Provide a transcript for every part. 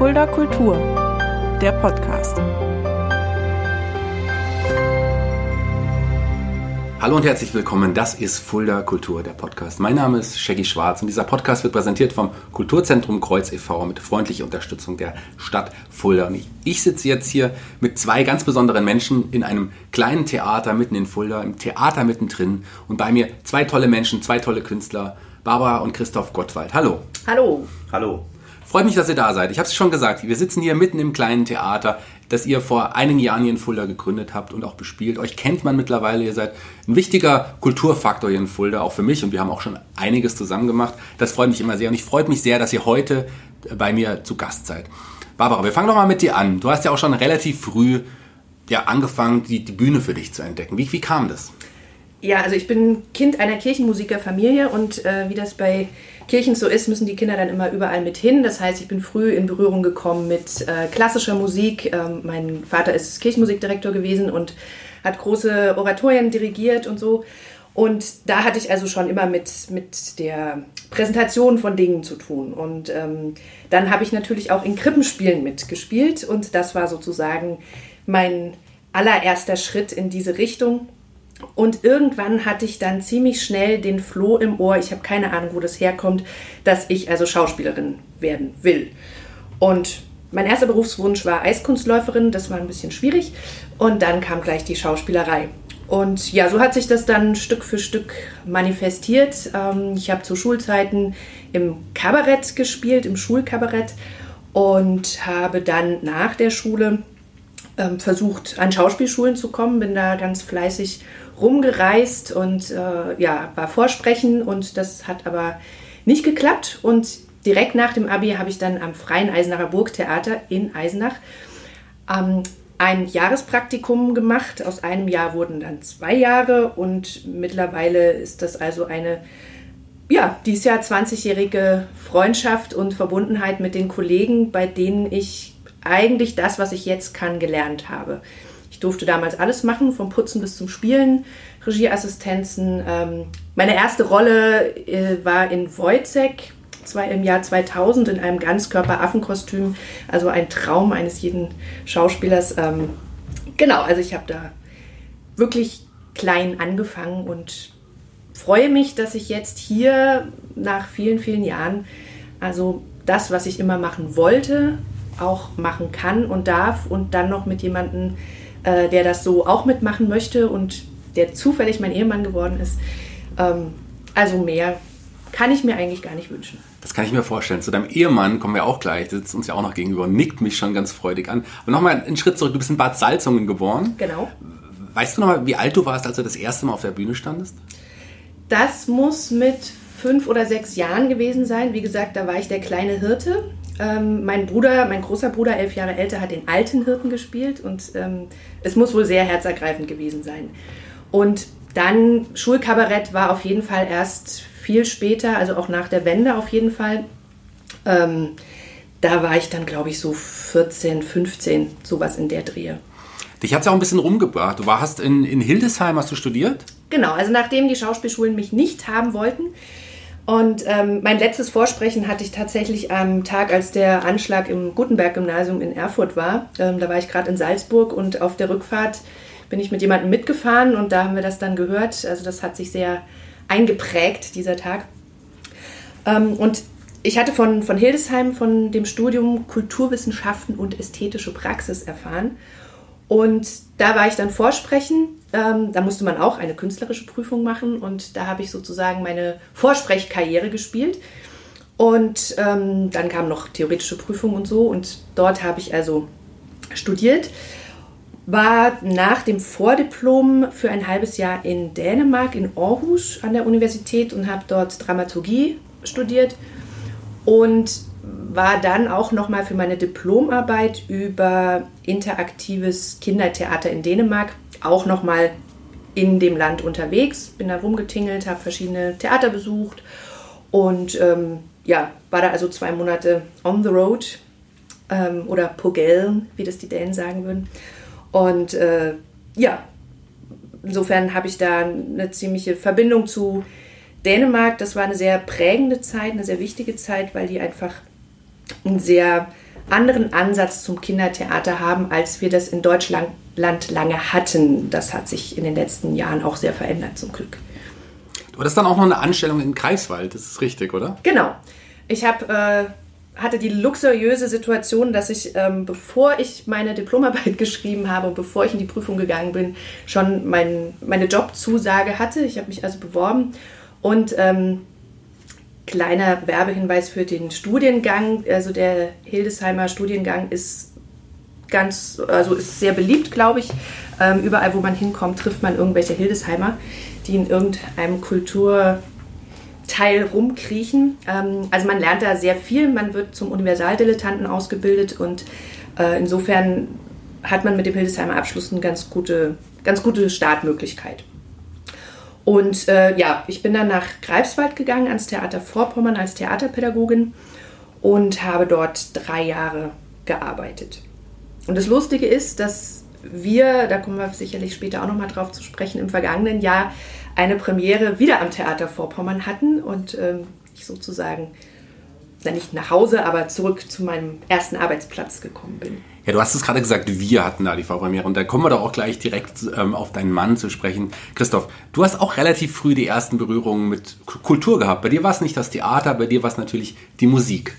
Fulda Kultur, der Podcast. Hallo und herzlich willkommen. Das ist Fulda Kultur, der Podcast. Mein Name ist Shaggy Schwarz und dieser Podcast wird präsentiert vom Kulturzentrum Kreuz e.V. mit freundlicher Unterstützung der Stadt Fulda. Und ich, ich sitze jetzt hier mit zwei ganz besonderen Menschen in einem kleinen Theater mitten in Fulda, im Theater mittendrin. Und bei mir zwei tolle Menschen, zwei tolle Künstler, Barbara und Christoph Gottwald. Hallo. Hallo. Hallo. Freut mich, dass ihr da seid. Ich habe es schon gesagt, wir sitzen hier mitten im kleinen Theater, das ihr vor einigen Jahren hier in Fulda gegründet habt und auch bespielt. Euch kennt man mittlerweile, ihr seid ein wichtiger Kulturfaktor hier in Fulda, auch für mich und wir haben auch schon einiges zusammen gemacht. Das freut mich immer sehr und ich freue mich sehr, dass ihr heute bei mir zu Gast seid. Barbara, wir fangen doch mal mit dir an. Du hast ja auch schon relativ früh ja, angefangen, die, die Bühne für dich zu entdecken. Wie, wie kam das? Ja, also ich bin Kind einer Kirchenmusikerfamilie und äh, wie das bei Kirchen so ist, müssen die Kinder dann immer überall mit hin. Das heißt, ich bin früh in Berührung gekommen mit äh, klassischer Musik. Ähm, mein Vater ist Kirchenmusikdirektor gewesen und hat große Oratorien dirigiert und so. Und da hatte ich also schon immer mit, mit der Präsentation von Dingen zu tun. Und ähm, dann habe ich natürlich auch in Krippenspielen mitgespielt und das war sozusagen mein allererster Schritt in diese Richtung. Und irgendwann hatte ich dann ziemlich schnell den Floh im Ohr, ich habe keine Ahnung, wo das herkommt, dass ich also Schauspielerin werden will. Und mein erster Berufswunsch war Eiskunstläuferin, das war ein bisschen schwierig. Und dann kam gleich die Schauspielerei. Und ja, so hat sich das dann Stück für Stück manifestiert. Ähm, ich habe zu Schulzeiten im Kabarett gespielt, im Schulkabarett und habe dann nach der Schule ähm, versucht, an Schauspielschulen zu kommen, bin da ganz fleißig rumgereist und äh, ja, war vorsprechen und das hat aber nicht geklappt. Und direkt nach dem Abi habe ich dann am Freien Eisenacher Burgtheater in Eisenach ähm, ein Jahrespraktikum gemacht. Aus einem Jahr wurden dann zwei Jahre und mittlerweile ist das also eine, ja, dieses Jahr 20-jährige Freundschaft und Verbundenheit mit den Kollegen, bei denen ich eigentlich das, was ich jetzt kann, gelernt habe. Ich durfte damals alles machen, vom Putzen bis zum Spielen, Regieassistenzen. Ähm, meine erste Rolle äh, war in Wojcek im Jahr 2000 in einem Ganzkörper-Affenkostüm, also ein Traum eines jeden Schauspielers. Ähm, genau, also ich habe da wirklich klein angefangen und freue mich, dass ich jetzt hier nach vielen, vielen Jahren, also das, was ich immer machen wollte, auch machen kann und darf und dann noch mit jemandem äh, der das so auch mitmachen möchte und der zufällig mein Ehemann geworden ist. Ähm, also mehr kann ich mir eigentlich gar nicht wünschen. Das kann ich mir vorstellen. Zu deinem Ehemann kommen wir auch gleich. Der sitzt uns ja auch noch gegenüber und nickt mich schon ganz freudig an. Aber nochmal einen Schritt zurück. Du bist in Bad Salzungen geboren. Genau. Weißt du noch wie alt du warst, als du das erste Mal auf der Bühne standest? Das muss mit fünf oder sechs Jahren gewesen sein. Wie gesagt, da war ich der kleine Hirte. Ähm, mein Bruder, mein großer Bruder, elf Jahre älter, hat den alten Hirten gespielt und ähm, es muss wohl sehr herzergreifend gewesen sein. Und dann Schulkabarett war auf jeden Fall erst viel später, also auch nach der Wende auf jeden Fall. Ähm, da war ich dann, glaube ich, so 14, 15, sowas in der Drehe. Dich hat es ja auch ein bisschen rumgebracht. Du warst in, in Hildesheim, hast du studiert? Genau, also nachdem die Schauspielschulen mich nicht haben wollten, und ähm, mein letztes Vorsprechen hatte ich tatsächlich am Tag, als der Anschlag im Gutenberg-Gymnasium in Erfurt war. Ähm, da war ich gerade in Salzburg und auf der Rückfahrt bin ich mit jemandem mitgefahren und da haben wir das dann gehört. Also das hat sich sehr eingeprägt, dieser Tag. Ähm, und ich hatte von, von Hildesheim, von dem Studium Kulturwissenschaften und ästhetische Praxis erfahren. Und da war ich dann vorsprechen. Ähm, da musste man auch eine künstlerische Prüfung machen und da habe ich sozusagen meine Vorsprechkarriere gespielt. Und ähm, dann kam noch theoretische Prüfung und so und dort habe ich also studiert. War nach dem Vordiplom für ein halbes Jahr in Dänemark, in Aarhus an der Universität und habe dort Dramaturgie studiert. Und war dann auch nochmal für meine Diplomarbeit über interaktives Kindertheater in Dänemark auch nochmal in dem Land unterwegs. Bin dann rumgetingelt, habe verschiedene Theater besucht und ähm, ja, war da also zwei Monate on the road ähm, oder Pogellen, wie das die Dänen sagen würden. Und äh, ja, insofern habe ich da eine ziemliche Verbindung zu Dänemark. Das war eine sehr prägende Zeit, eine sehr wichtige Zeit, weil die einfach einen sehr anderen Ansatz zum Kindertheater haben, als wir das in Deutschland lange hatten. Das hat sich in den letzten Jahren auch sehr verändert, zum Glück. Du hattest dann auch noch eine Anstellung in Greifswald, das ist richtig, oder? Genau. Ich habe äh, hatte die luxuriöse Situation, dass ich, ähm, bevor ich meine Diplomarbeit geschrieben habe und bevor ich in die Prüfung gegangen bin, schon mein, meine Jobzusage hatte. Ich habe mich also beworben und ähm, kleiner Werbehinweis für den Studiengang. Also der Hildesheimer Studiengang ist ganz, also ist sehr beliebt, glaube ich. Ähm, überall, wo man hinkommt, trifft man irgendwelche Hildesheimer, die in irgendeinem Kultur Teil rumkriechen. Ähm, also man lernt da sehr viel, man wird zum Universaldilettanten ausgebildet und äh, insofern hat man mit dem Hildesheimer Abschluss eine ganz gute, ganz gute Startmöglichkeit. Und äh, ja, ich bin dann nach Greifswald gegangen, ans Theater Vorpommern als Theaterpädagogin und habe dort drei Jahre gearbeitet. Und das Lustige ist, dass wir, da kommen wir sicherlich später auch nochmal drauf zu sprechen, im vergangenen Jahr eine Premiere wieder am Theater Vorpommern hatten und ähm, ich sozusagen, na nicht nach Hause, aber zurück zu meinem ersten Arbeitsplatz gekommen bin. Ja, du hast es gerade gesagt, wir hatten da die Vorpremiere und da kommen wir doch auch gleich direkt ähm, auf deinen Mann zu sprechen. Christoph, du hast auch relativ früh die ersten Berührungen mit Kultur gehabt. Bei dir war es nicht das Theater, bei dir war es natürlich die Musik.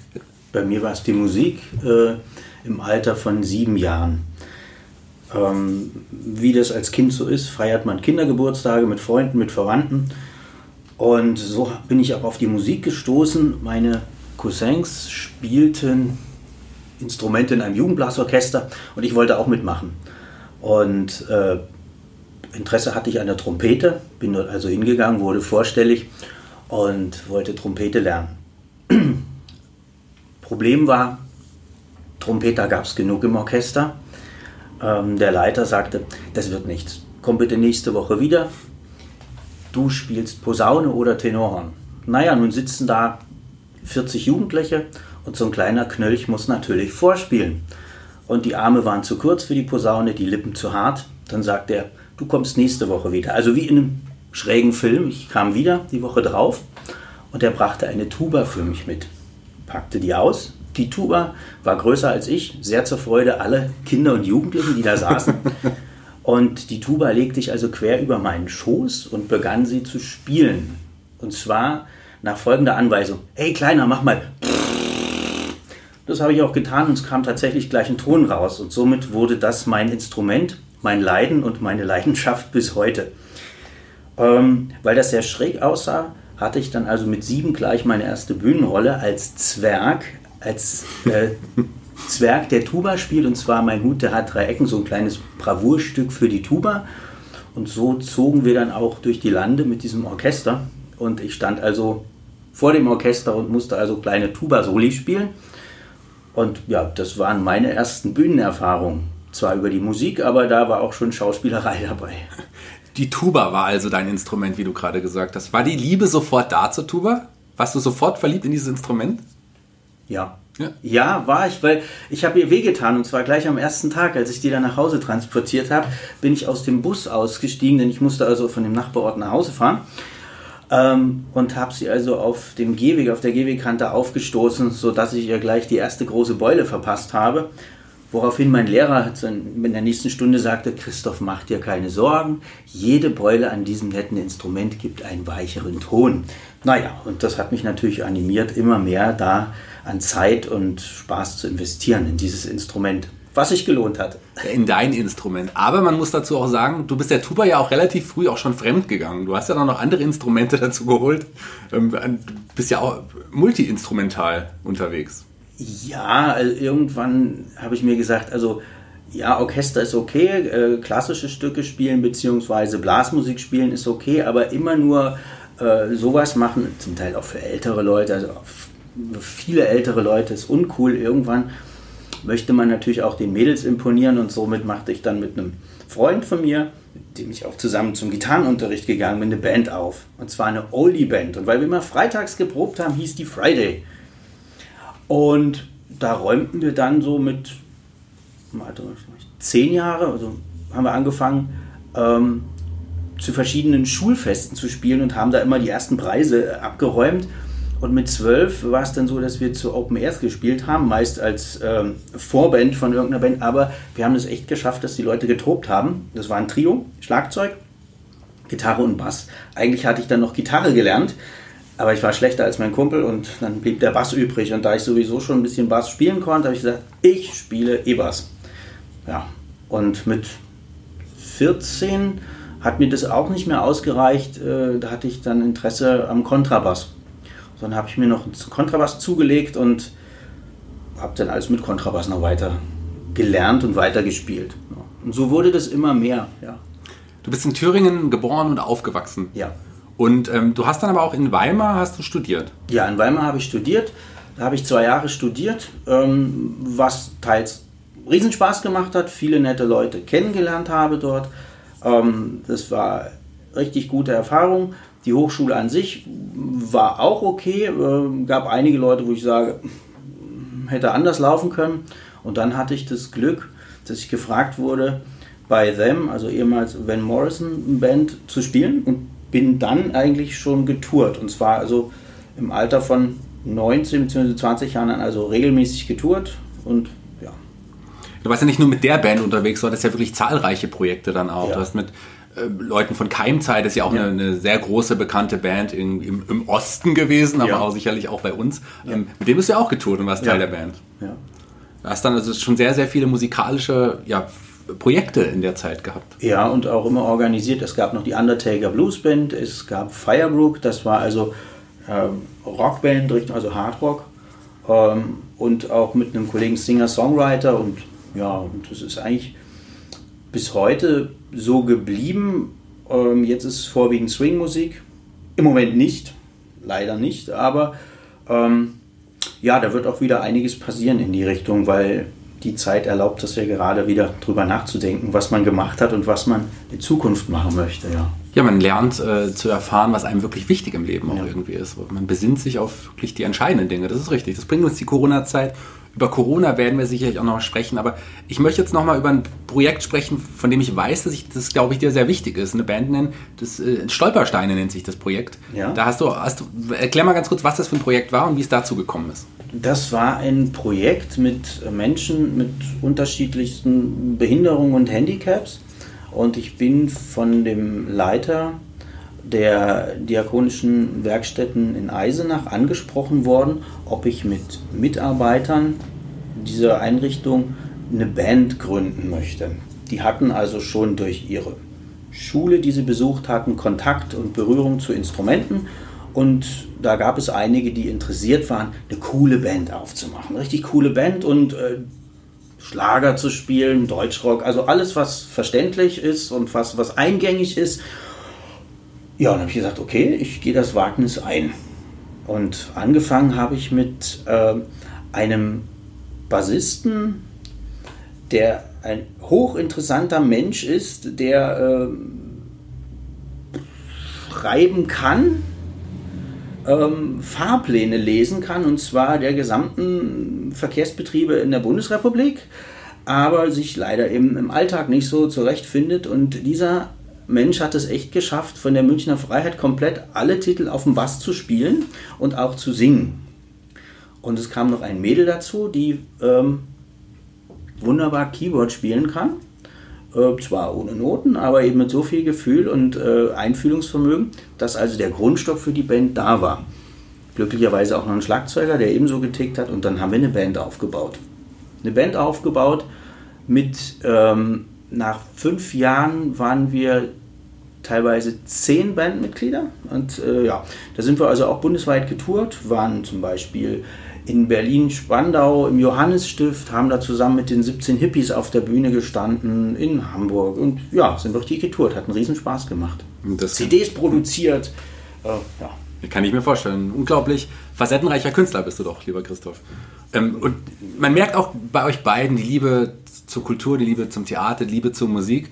Bei mir war es die Musik äh, im Alter von sieben Jahren. Ähm, wie das als Kind so ist, feiert man Kindergeburtstage mit Freunden, mit Verwandten. Und so bin ich auch auf die Musik gestoßen. Meine Cousins spielten Instrumente in einem Jugendblasorchester und ich wollte auch mitmachen. Und äh, Interesse hatte ich an der Trompete, bin dort also hingegangen, wurde vorstellig und wollte Trompete lernen. Problem war, Trompeter gab es genug im Orchester ähm, der Leiter sagte, das wird nichts. Komm bitte nächste Woche wieder. Du spielst Posaune oder Tenorhorn. Naja, nun sitzen da 40 Jugendliche und so ein kleiner Knölch muss natürlich vorspielen. Und die Arme waren zu kurz für die Posaune, die Lippen zu hart. Dann sagt er, du kommst nächste Woche wieder. Also wie in einem schrägen Film. Ich kam wieder die Woche drauf und er brachte eine Tuba für mich mit. Packte die aus, die Tuba war größer als ich, sehr zur Freude aller Kinder und Jugendlichen, die da saßen. Und die Tuba legte ich also quer über meinen Schoß und begann sie zu spielen. Und zwar nach folgender Anweisung: Hey Kleiner, mach mal. Das habe ich auch getan und es kam tatsächlich gleich ein Ton raus. Und somit wurde das mein Instrument, mein Leiden und meine Leidenschaft bis heute. Ähm, weil das sehr schräg aussah, hatte ich dann also mit sieben gleich meine erste Bühnenrolle als Zwerg als äh, Zwerg, der Tuba spielt. Und zwar mein Hut, der hat drei Ecken, so ein kleines Bravourstück für die Tuba. Und so zogen wir dann auch durch die Lande mit diesem Orchester. Und ich stand also vor dem Orchester und musste also kleine Tuba-Soli spielen. Und ja, das waren meine ersten Bühnenerfahrungen. Zwar über die Musik, aber da war auch schon Schauspielerei dabei. Die Tuba war also dein Instrument, wie du gerade gesagt hast. War die Liebe sofort da zur Tuba? Warst du sofort verliebt in dieses Instrument? Ja. ja. Ja, war ich, weil ich habe ihr wehgetan und zwar gleich am ersten Tag, als ich die dann nach Hause transportiert habe, bin ich aus dem Bus ausgestiegen, denn ich musste also von dem Nachbarort nach Hause fahren ähm, und habe sie also auf dem Gehweg, auf der Gehwegkante aufgestoßen, sodass ich ihr gleich die erste große Beule verpasst habe. Woraufhin mein Lehrer in der nächsten Stunde sagte, Christoph, mach dir keine Sorgen, jede Beule an diesem netten Instrument gibt einen weicheren Ton. Naja, und das hat mich natürlich animiert, immer mehr da an Zeit und Spaß zu investieren in dieses Instrument. Was sich gelohnt hat. In dein Instrument. Aber man muss dazu auch sagen, du bist der Tuba ja auch relativ früh auch schon fremd gegangen. Du hast ja noch andere Instrumente dazu geholt. Ähm, du bist ja auch multi-instrumental unterwegs. Ja, also irgendwann habe ich mir gesagt, also ja, Orchester ist okay, äh, klassische Stücke spielen bzw. Blasmusik spielen ist okay, aber immer nur äh, sowas machen, zum Teil auch für ältere Leute, also viele ältere Leute ist uncool. Irgendwann möchte man natürlich auch den Mädels imponieren und somit machte ich dann mit einem Freund von mir, mit dem ich auch zusammen zum Gitarrenunterricht gegangen bin, eine Band auf. Und zwar eine Oldie-Band. Und weil wir immer freitags geprobt haben, hieß die Friday. Und da räumten wir dann so mit zehn Jahre, also haben wir angefangen, ähm, zu verschiedenen Schulfesten zu spielen und haben da immer die ersten Preise abgeräumt Und mit zwölf war es dann so, dass wir zu Open Airs gespielt haben, meist als ähm, Vorband von irgendeiner Band. Aber wir haben es echt geschafft, dass die Leute getobt haben. Das war ein Trio, Schlagzeug, Gitarre und Bass. Eigentlich hatte ich dann noch Gitarre gelernt, aber ich war schlechter als mein Kumpel und dann blieb der Bass übrig. Und da ich sowieso schon ein bisschen Bass spielen konnte, habe ich gesagt, ich spiele E-Bass. Ja, und mit 14 hat mir das auch nicht mehr ausgereicht. Äh, da hatte ich dann Interesse am Kontrabass. Dann habe ich mir noch einen Kontrabass zugelegt und habe dann alles mit Kontrabass noch weiter gelernt und weiter gespielt. Und so wurde das immer mehr. Ja. Du bist in Thüringen geboren und aufgewachsen. Ja. Und ähm, du hast dann aber auch in Weimar hast du studiert. Ja, in Weimar habe ich studiert. Da habe ich zwei Jahre studiert, ähm, was teils Riesenspaß gemacht hat, viele nette Leute kennengelernt habe dort. Ähm, das war richtig gute Erfahrung. Die Hochschule an sich war auch okay. Äh, gab einige Leute, wo ich sage, hätte anders laufen können. Und dann hatte ich das Glück, dass ich gefragt wurde, bei Them, also ehemals Van Morrison Band, zu spielen und bin dann eigentlich schon getourt. Und zwar also im Alter von 19 bzw. 20 Jahren also regelmäßig getourt und ja. Du warst ja nicht nur mit der Band unterwegs, du hattest ja wirklich zahlreiche Projekte dann auch. Ja. Du hast mit äh, Leuten von Keimzeit, das ist ja auch Ja. Eine, eine sehr große, bekannte Band in, im, im Osten gewesen, aber auch sicherlich auch bei uns. Ähm, mit dem bist du ja auch getourt und warst. Teil der Band. ja. Du hast dann also schon sehr, sehr viele musikalische ja, Projekte in der Zeit gehabt. Ja, und auch immer organisiert. Es gab noch die Undertaker Blues Band, es gab Firebrook, das war also ähm, Rockband, Richtung- also Hardrock. Ähm, und auch mit einem Kollegen Singer-Songwriter. Und ja, und das ist eigentlich bis heute so geblieben. Ähm, jetzt ist es vorwiegend Swing-Musik. Im Moment nicht, leider nicht, aber ähm, ja, da wird auch wieder einiges passieren in die Richtung, weil die Zeit erlaubt es ja gerade wieder drüber nachzudenken, was man gemacht hat und was man in Zukunft machen möchte. Ja. Ja, man lernt äh, zu erfahren, was einem wirklich wichtig im Leben auch Ja. irgendwie ist. Man besinnt sich auf wirklich die entscheidenden Dinge. Das ist richtig. Das bringt uns die Corona-Zeit. Über Corona werden wir sicherlich auch noch sprechen, aber ich möchte jetzt noch mal über ein Projekt sprechen, von dem ich weiß, dass ich das, glaube ich, dir sehr wichtig ist. Eine Band nennen, das äh, Stolpersteine nennt sich das Projekt. Ja. Da hast du, hast du, erklär mal ganz kurz, was das für ein Projekt war und wie es dazu gekommen ist. Das war ein Projekt mit Menschen mit unterschiedlichsten Behinderungen und Handicaps. Und ich bin von dem Leiter der diakonischen Werkstätten in Eisenach angesprochen worden, ob ich mit Mitarbeitern dieser Einrichtung eine Band gründen möchte. Die hatten also schon durch ihre Schule, die sie besucht hatten, Kontakt und Berührung zu Instrumenten. Und da gab es einige, die interessiert waren, eine coole Band aufzumachen. Richtig coole Band und äh, Schlager zu spielen, Deutschrock, also alles, was verständlich ist und was, was eingängig ist. Ja, und dann habe ich gesagt, okay, ich gehe das Wagnis ein. Und angefangen habe ich mit ähm, einem Bassisten, der ein hochinteressanter Mensch ist, der ähm, schreiben kann, ähm, Fahrpläne lesen kann, und zwar der gesamten Verkehrsbetriebe in der Bundesrepublik, aber sich leider eben im Alltag nicht so zurechtfindet. Und dieser Mensch hat es echt geschafft, von der Münchner Freiheit komplett alle Titel auf dem Bass zu spielen und auch zu singen. Und es kam noch ein Mädel dazu, die ähm, wunderbar Keyboard spielen kann. Äh, zwar ohne Noten, aber eben mit so viel Gefühl und äh, Einfühlungsvermögen, dass also der Grundstock für die Band da war. Glücklicherweise auch noch ein Schlagzeuger, der ebenso getickt hat und dann haben wir eine Band aufgebaut. Eine Band aufgebaut mit, ähm, nach fünf Jahren waren wir teilweise zehn Bandmitglieder und äh, ja, da sind wir also auch bundesweit getourt, waren zum Beispiel in Berlin-Spandau im Johannesstift, haben da zusammen mit den 17 Hippies auf der Bühne gestanden, in Hamburg und ja, sind richtig getourt, hat einen riesen Spaß gemacht. Das CDs produziert, äh, ja. Kann ich mir vorstellen. Unglaublich facettenreicher Künstler bist du doch, lieber Christoph. Ähm, und man merkt auch bei euch beiden die Liebe zur Kultur, die Liebe zum Theater, die Liebe zur Musik.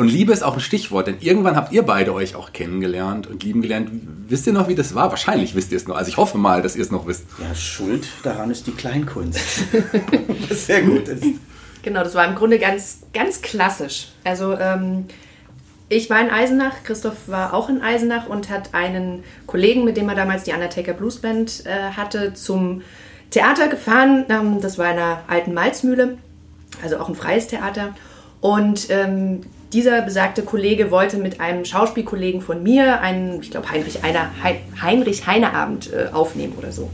Und Liebe ist auch ein Stichwort, denn irgendwann habt ihr beide euch auch kennengelernt und lieben gelernt. Wisst ihr noch, wie das war? Wahrscheinlich wisst ihr es noch. Also ich hoffe mal, dass ihr es noch wisst. ja, Schuld daran ist die Kleinkunst. Was sehr gut ist. Genau, das war im Grunde ganz, ganz klassisch. Also ähm, Ich war in Eisenach, Christoph war auch in Eisenach und hat einen Kollegen, mit dem er damals die Undertaker Blues Band äh, hatte, zum Theater gefahren. Ähm, das war in einer alten Malzmühle, also auch ein freies Theater. Und ähm, dieser besagte Kollege wollte mit einem Schauspielkollegen von mir einen, ich glaube, Heinrich, Heine, Heinrich Heine Abend äh, aufnehmen oder so.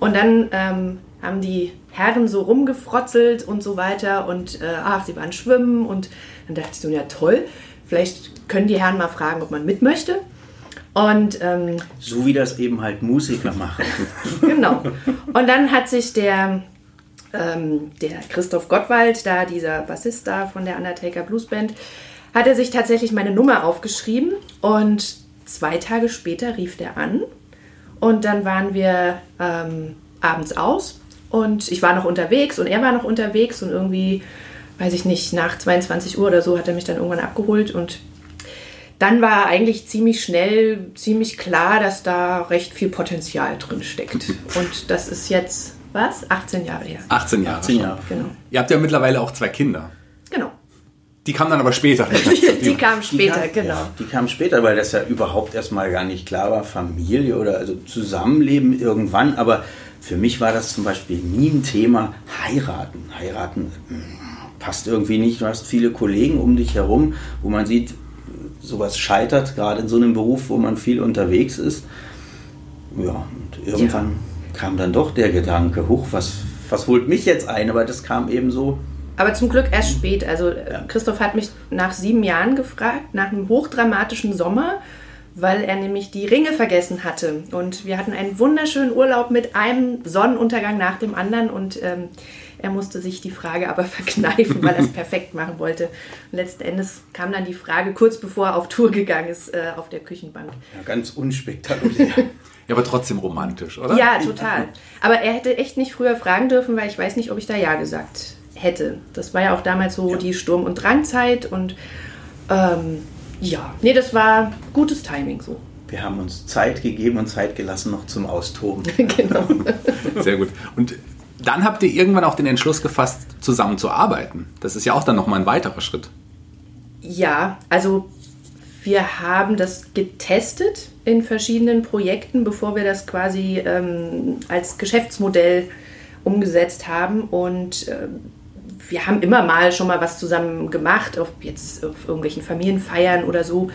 Und dann ähm, haben die Herren so rumgefrotzelt und so weiter und äh, ach, sie waren schwimmen und dann dachte ich so, ja toll, vielleicht können die Herren mal fragen, ob man mit möchte. Und ähm, so wie das eben halt Musiker machen. genau. Und dann hat sich der, ähm, der Christoph Gottwald, da dieser Bassist da von der Undertaker Blues Band, hat er sich tatsächlich meine Nummer aufgeschrieben und zwei Tage später rief der an und dann waren wir ähm, abends aus und ich war noch unterwegs und er war noch unterwegs und irgendwie, weiß ich nicht, nach 22 Uhr oder so hat er mich dann irgendwann abgeholt und dann war eigentlich ziemlich schnell, ziemlich klar, dass da recht viel Potenzial drin steckt. Und das ist jetzt, was? 18 Jahre her. 18 Jahre. 18 Jahre. Genau. Ihr habt ja mittlerweile auch zwei Kinder. Genau. Die kamen dann aber später. Die, die kamen später, die kam, genau. Ja, die kamen später, weil das ja überhaupt erstmal gar nicht klar war, Familie oder also Zusammenleben irgendwann. Aber für mich war das zum Beispiel nie ein Thema, heiraten. Heiraten hm, passt irgendwie nicht. Du hast viele Kollegen um dich herum, wo man sieht, sowas scheitert, gerade in so einem Beruf, wo man viel unterwegs ist. Ja, und irgendwann ja. Kam dann doch der Gedanke, huch, was, was holt mich jetzt ein? Aber das kam eben so. Aber zum Glück erst spät. Also ja. Christoph hat mich nach sieben Jahren gefragt, nach einem hochdramatischen Sommer, weil er nämlich die Ringe vergessen hatte. Und wir hatten einen wunderschönen Urlaub mit einem Sonnenuntergang nach dem anderen und ähm, er musste sich die Frage aber verkneifen, weil er es perfekt machen wollte. Und letzten Endes kam dann die Frage, kurz bevor er auf Tour gegangen ist, äh, auf der Küchenbank. Ja, ganz unspektakulär. ja, aber trotzdem romantisch, oder? Ja, total. Aber er hätte echt nicht früher fragen dürfen, weil ich weiß nicht, ob ich da Ja gesagt hätte. Das war ja auch damals so ja. die Sturm- und Drangzeit und ähm, ja, nee, das war gutes Timing so. Wir haben uns Zeit gegeben und Zeit gelassen noch zum Austoben. genau. Sehr gut. Und dann habt ihr irgendwann auch den Entschluss gefasst, zusammen zu arbeiten. Das ist ja auch dann nochmal ein weiterer Schritt. Ja, also wir haben das getestet in verschiedenen Projekten, bevor wir das quasi ähm, als Geschäftsmodell umgesetzt haben. Und äh, wir haben immer mal schon mal was zusammen gemacht, ob jetzt auf irgendwelchen Familienfeiern oder so.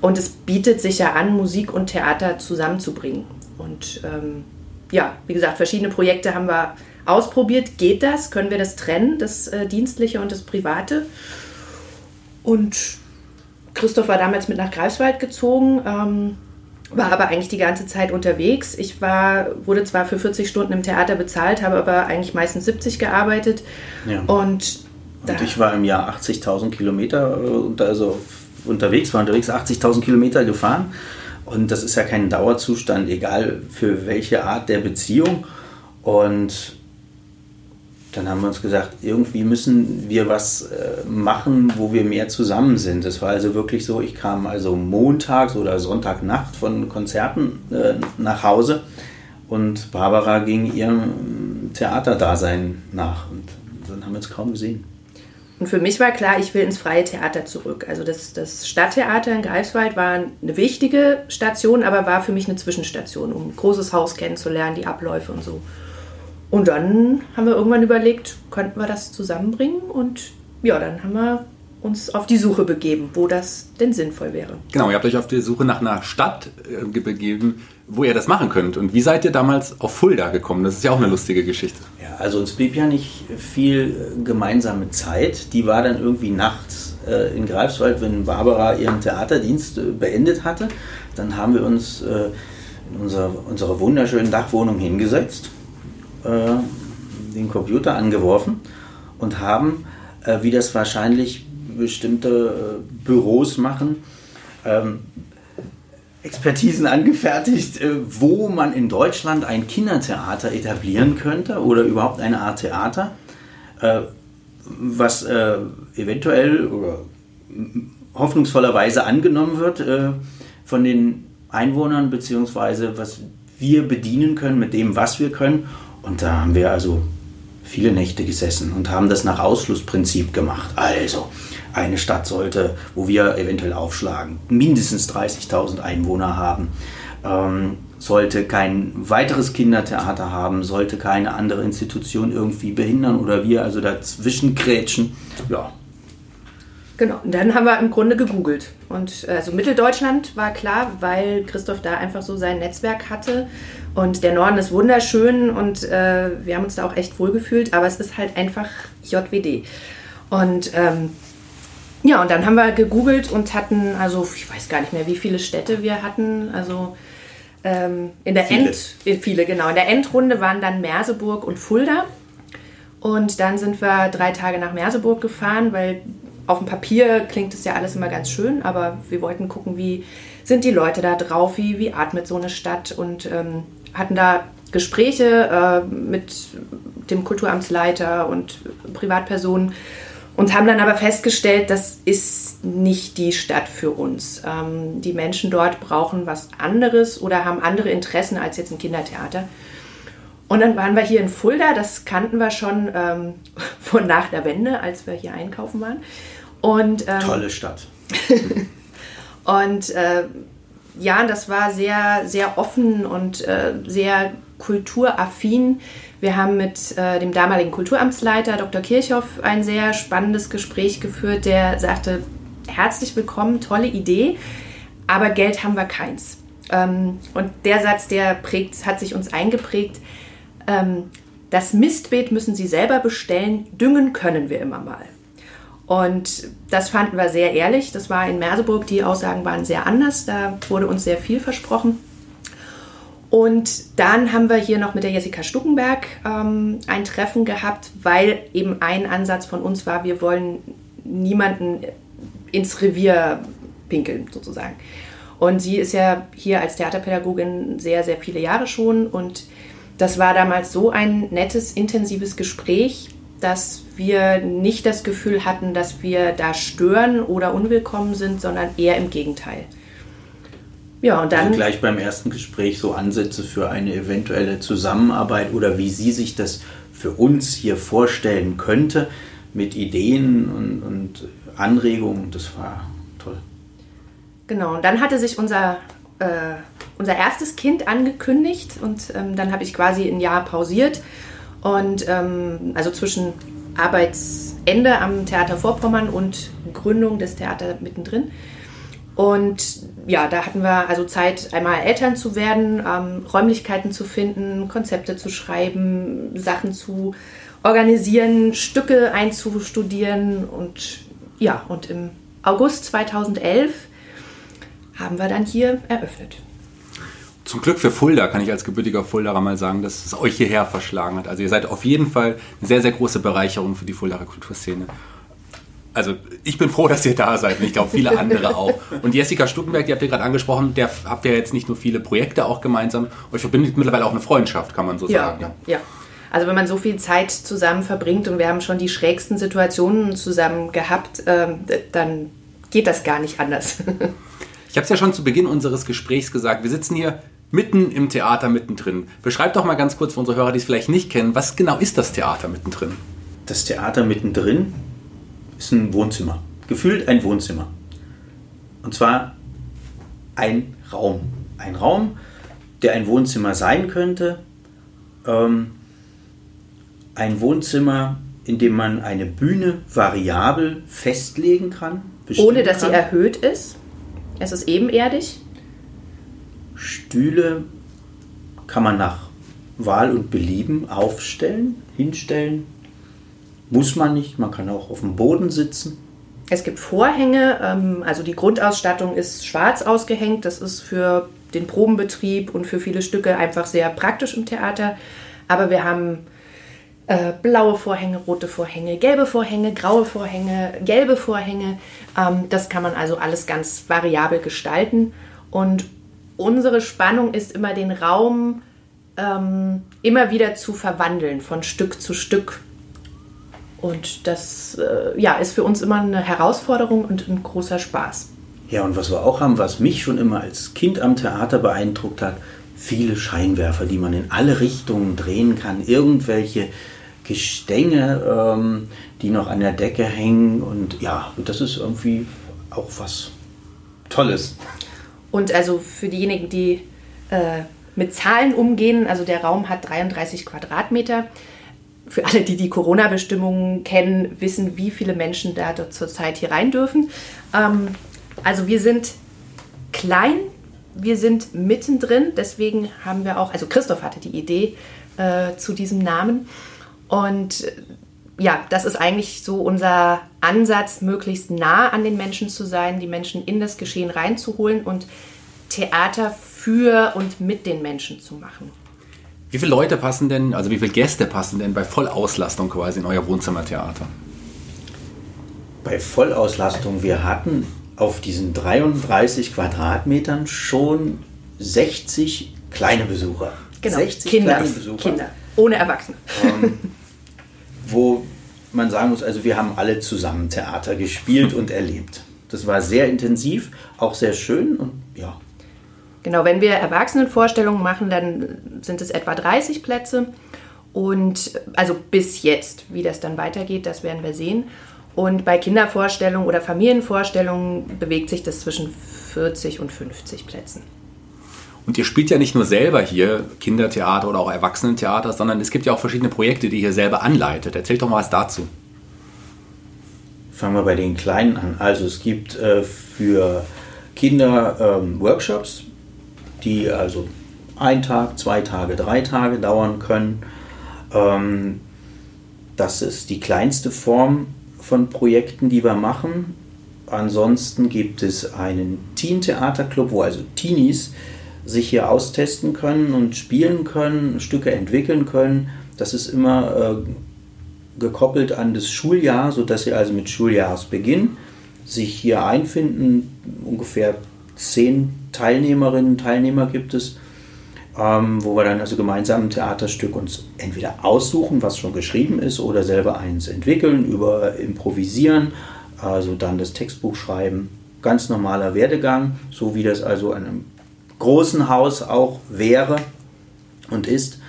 Und es bietet sich ja an, Musik und Theater zusammenzubringen. Und ähm, ja, wie gesagt, verschiedene Projekte haben wir ausprobiert, geht das? Können wir das trennen, das äh, Dienstliche und das Private? Und Christoph war damals mit nach Greifswald gezogen, ähm, war aber eigentlich die ganze Zeit unterwegs. Ich war, wurde zwar für 40 Stunden im Theater bezahlt, habe aber eigentlich meistens 70 gearbeitet. Ja. Und, und ich war im Jahr 80.000 Kilometer äh, also unterwegs, war unterwegs 80.000 Kilometer gefahren. Und das ist ja kein Dauerzustand, egal für welche Art der Beziehung. Und dann haben wir uns gesagt, irgendwie müssen wir was äh, machen, wo wir mehr zusammen sind. Es war also wirklich so, ich kam also montags oder Sonntagnacht von Konzerten äh, nach Hause und Barbara ging ihrem Theaterdasein nach und dann haben wir uns kaum gesehen. Und für mich war klar, ich will ins freie Theater zurück. Also das, das Stadttheater in Greifswald war eine wichtige Station, aber war für mich eine Zwischenstation, um ein großes Haus kennenzulernen, die Abläufe und so. Und dann haben wir irgendwann überlegt, könnten wir das zusammenbringen? Und ja, dann haben wir uns auf die Suche begeben, wo das denn sinnvoll wäre. Genau, ihr habt euch auf die Suche nach einer Stadt äh, begeben, wo ihr das machen könnt. Und wie seid ihr damals auf Fulda gekommen? Das ist ja auch eine lustige Geschichte. Ja, also uns blieb ja nicht viel äh, gemeinsame Zeit. Die war dann irgendwie nachts äh, in Greifswald, wenn Barbara ihren Theaterdienst äh, beendet hatte. Dann haben wir uns äh, in unserer, unserer wunderschönen Dachwohnung hingesetzt äh, den Computer angeworfen und haben, äh, wie das wahrscheinlich bestimmte äh, Büros machen, ähm, Expertisen angefertigt, äh, wo man in Deutschland ein Kindertheater etablieren könnte oder überhaupt eine Art Theater, äh, was eventuell oder hoffnungsvollerweise angenommen wird von den Einwohnern, beziehungsweise was wir bedienen können mit dem, was wir können und da haben wir also viele Nächte gesessen und haben das nach Ausschlussprinzip gemacht. Also, eine Stadt sollte, wo wir eventuell aufschlagen, mindestens 30.000 Einwohner haben, ähm, sollte kein weiteres Kindertheater haben, sollte keine andere Institution irgendwie behindern oder wir also dazwischen krätschen. Ja. Genau, und dann haben wir im Grunde gegoogelt. Und also Mitteldeutschland war klar, weil Christoph da einfach so sein Netzwerk hatte. Und der Norden ist wunderschön und äh, wir haben uns da auch echt wohl gefühlt, aber es ist halt einfach JWD. Und ähm, ja, und dann haben wir gegoogelt und hatten, also ich weiß gar nicht mehr, wie viele Städte wir hatten. Also ähm, in der viele. End, äh, viele, genau. In der Endrunde waren dann Merseburg und Fulda. Und dann sind wir drei Tage nach Merseburg gefahren, weil auf dem Papier klingt es ja alles immer ganz schön, aber wir wollten gucken, wie sind die Leute da drauf, wie, wie atmet so eine Stadt und ähm, hatten da Gespräche äh, mit dem Kulturamtsleiter und Privatpersonen und haben dann aber festgestellt, das ist nicht die Stadt für uns. Ähm, die Menschen dort brauchen was anderes oder haben andere Interessen als jetzt ein Kindertheater. Und dann waren wir hier in Fulda, das kannten wir schon ähm, von nach der Wende, als wir hier einkaufen waren. Und, ähm, Tolle Stadt. und äh, ja, das war sehr, sehr offen und äh, sehr kulturaffin. Wir haben mit äh, dem damaligen Kulturamtsleiter Dr. Kirchhoff ein sehr spannendes Gespräch geführt, der sagte, herzlich willkommen, tolle Idee, aber Geld haben wir keins. Ähm, und der Satz, der prägt, hat sich uns eingeprägt, ähm, das Mistbeet müssen Sie selber bestellen, düngen können wir immer mal. Und das fanden wir sehr ehrlich. Das war in Merseburg, die Aussagen waren sehr anders. Da wurde uns sehr viel versprochen. Und dann haben wir hier noch mit der Jessica Stuckenberg ähm, ein Treffen gehabt, weil eben ein Ansatz von uns war, wir wollen niemanden ins Revier pinkeln sozusagen. Und sie ist ja hier als Theaterpädagogin sehr, sehr viele Jahre schon. Und das war damals so ein nettes, intensives Gespräch, dass wir nicht das Gefühl hatten, dass wir da stören oder unwillkommen sind, sondern eher im Gegenteil. Ja, und dann. Also gleich beim ersten Gespräch so Ansätze für eine eventuelle Zusammenarbeit oder wie sie sich das für uns hier vorstellen könnte mit Ideen und, und Anregungen. Das war toll. Genau, und dann hatte sich unser, äh, unser erstes Kind angekündigt und ähm, dann habe ich quasi ein Jahr pausiert und ähm, also zwischen Arbeitsende am Theater Vorpommern und Gründung des Theaters mittendrin. Und ja, da hatten wir also Zeit, einmal Eltern zu werden, ähm, Räumlichkeiten zu finden, Konzepte zu schreiben, Sachen zu organisieren, Stücke einzustudieren. Und ja, und im August 2011 haben wir dann hier eröffnet zum Glück für Fulda kann ich als gebürtiger Fuldaer mal sagen, dass es euch hierher verschlagen hat. Also ihr seid auf jeden Fall eine sehr, sehr große Bereicherung für die Fuldaer Kulturszene. Also ich bin froh, dass ihr da seid und ich glaube viele andere auch. Und Jessica Stuckenberg, die habt ihr gerade angesprochen, der habt ihr jetzt nicht nur viele Projekte auch gemeinsam, euch verbindet mittlerweile auch eine Freundschaft, kann man so ja, sagen. Ja, ja. Also wenn man so viel Zeit zusammen verbringt und wir haben schon die schrägsten Situationen zusammen gehabt, ähm, dann geht das gar nicht anders. ich habe es ja schon zu Beginn unseres Gesprächs gesagt, wir sitzen hier mitten im Theater mittendrin. Beschreib doch mal ganz kurz für unsere Hörer, die es vielleicht nicht kennen, was genau ist das Theater mittendrin? Das Theater mittendrin ist ein Wohnzimmer. Gefühlt ein Wohnzimmer. Und zwar ein Raum. Ein Raum, der ein Wohnzimmer sein könnte. Ähm, ein Wohnzimmer, in dem man eine Bühne variabel festlegen kann. Ohne dass kann. sie erhöht ist. Es ist ebenerdig. Stühle kann man nach Wahl und Belieben aufstellen, hinstellen. Muss man nicht, man kann auch auf dem Boden sitzen. Es gibt Vorhänge, ähm, also die Grundausstattung ist schwarz ausgehängt. Das ist für den Probenbetrieb und für viele Stücke einfach sehr praktisch im Theater. Aber wir haben äh, blaue Vorhänge, rote Vorhänge, gelbe Vorhänge, graue Vorhänge, gelbe Vorhänge. Ähm, das kann man also alles ganz variabel gestalten. Und unsere Spannung ist immer den Raum ähm, immer wieder zu verwandeln, von Stück zu Stück. Und das äh, ja, ist für uns immer eine Herausforderung und ein großer Spaß. Ja, und was wir auch haben, was mich schon immer als Kind am Theater beeindruckt hat, viele Scheinwerfer, die man in alle Richtungen drehen kann, irgendwelche Gestänge, ähm, die noch an der Decke hängen. Und ja, das ist irgendwie auch was Tolles. Und also für diejenigen, die äh, mit Zahlen umgehen, also der Raum hat 33 Quadratmeter. Für alle, die die Corona-Bestimmungen kennen, wissen, wie viele Menschen da zurzeit hier rein dürfen. Ähm, also wir sind klein, wir sind mittendrin, deswegen haben wir auch, also Christoph hatte die Idee äh, zu diesem Namen. Und ja, das ist eigentlich so unser Ansatz, möglichst nah an den Menschen zu sein, die Menschen in das Geschehen reinzuholen und Theater für und mit den Menschen zu machen. Wie viele Leute passen denn, also wie viele Gäste passen denn bei Vollauslastung quasi in euer Wohnzimmertheater? Bei Vollauslastung, wir hatten auf diesen 33 Quadratmetern schon 60 kleine Besucher. Genau, 60 Kinder, kleine Besucher. Kinder, ohne Erwachsene. Ähm, wo man sagen muss, also wir haben alle zusammen Theater gespielt und erlebt. Das war sehr intensiv, auch sehr schön und ja. Genau, wenn wir Erwachsenenvorstellungen machen, dann sind es etwa 30 Plätze. Und also bis jetzt, wie das dann weitergeht, das werden wir sehen. Und bei Kindervorstellungen oder Familienvorstellungen bewegt sich das zwischen 40 und 50 Plätzen. Und ihr spielt ja nicht nur selber hier Kindertheater oder auch Erwachsenentheater, sondern es gibt ja auch verschiedene Projekte, die ihr selber anleitet. Erzählt doch mal was dazu. Fangen wir bei den Kleinen an. Also es gibt äh, für Kinder ähm, Workshops, die also ein Tag, zwei Tage, drei Tage dauern können. Ähm, das ist die kleinste Form von Projekten, die wir machen. Ansonsten gibt es einen Teen-Theaterclub, wo also Teenies sich hier austesten können und spielen können, Stücke entwickeln können. Das ist immer äh, gekoppelt an das Schuljahr, sodass sie also mit Schuljahresbeginn sich hier einfinden. Ungefähr zehn Teilnehmerinnen und Teilnehmer gibt es, ähm, wo wir dann also gemeinsam ein Theaterstück uns entweder aussuchen, was schon geschrieben ist, oder selber eins entwickeln, über improvisieren, also dann das Textbuch schreiben. Ganz normaler Werdegang, so wie das also an einem großen Haus auch wäre und ist.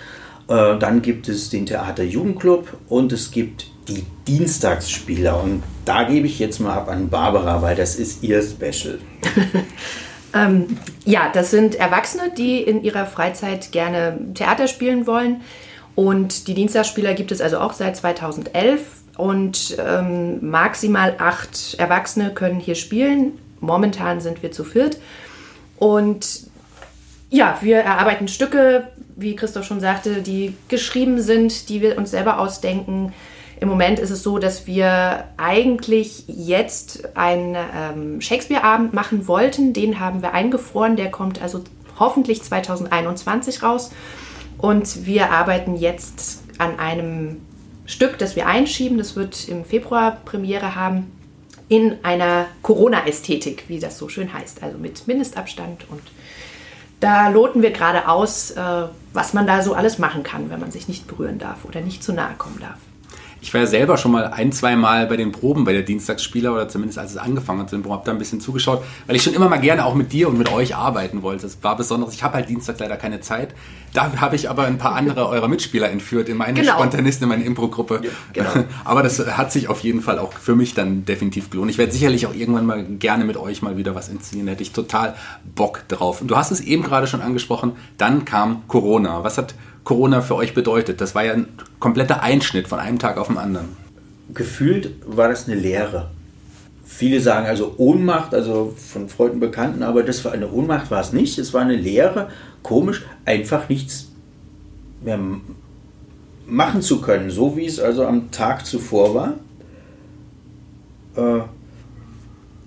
Äh, dann gibt es den Theater Jugendclub und es gibt die Dienstagsspieler. Und da gebe ich jetzt mal ab an Barbara, weil das ist ihr Special. ähm, ja, das sind Erwachsene, die in ihrer Freizeit gerne Theater spielen wollen. Und die Dienstagsspieler gibt es also auch seit 2011. Und ähm, maximal acht Erwachsene können hier spielen. Momentan sind wir zu viert. Und ja, wir erarbeiten Stücke, wie Christoph schon sagte, die geschrieben sind, die wir uns selber ausdenken. Im Moment ist es so, dass wir eigentlich jetzt einen ähm, Shakespeare-Abend machen wollten. Den haben wir eingefroren. Der kommt also hoffentlich 2021 raus. Und wir arbeiten jetzt an einem Stück, das wir einschieben. Das wird im Februar Premiere haben. In einer Corona-Ästhetik, wie das so schön heißt. Also mit Mindestabstand und da loten wir gerade aus, äh, was man da so alles machen kann, wenn man sich nicht berühren darf oder nicht zu nahe kommen darf. Ich war ja selber schon mal ein, zwei Mal bei den Proben bei der Dienstagsspieler oder zumindest als es angefangen hat, habe da ein bisschen zugeschaut, weil ich schon immer mal gerne auch mit dir und mit euch arbeiten wollte. Das war besonders. Ich habe halt Dienstags leider keine Zeit. Da habe ich aber ein paar andere eurer Mitspieler entführt in meine genau. Spontanisten, in meine Impro-Gruppe. Ja, genau. Aber das hat sich auf jeden Fall auch für mich dann definitiv gelohnt. Ich werde sicherlich auch irgendwann mal gerne mit euch mal wieder was inszenieren. Da hätte ich total Bock drauf. Und du hast es eben gerade schon angesprochen. Dann kam Corona. Was hat Corona für euch bedeutet. Das war ja ein kompletter Einschnitt von einem Tag auf den anderen. Gefühlt war das eine Lehre. Viele sagen also Ohnmacht, also von Freunden, Bekannten, aber das war eine Ohnmacht war es nicht. Es war eine Lehre, komisch, einfach nichts mehr machen zu können, so wie es also am Tag zuvor war. Äh,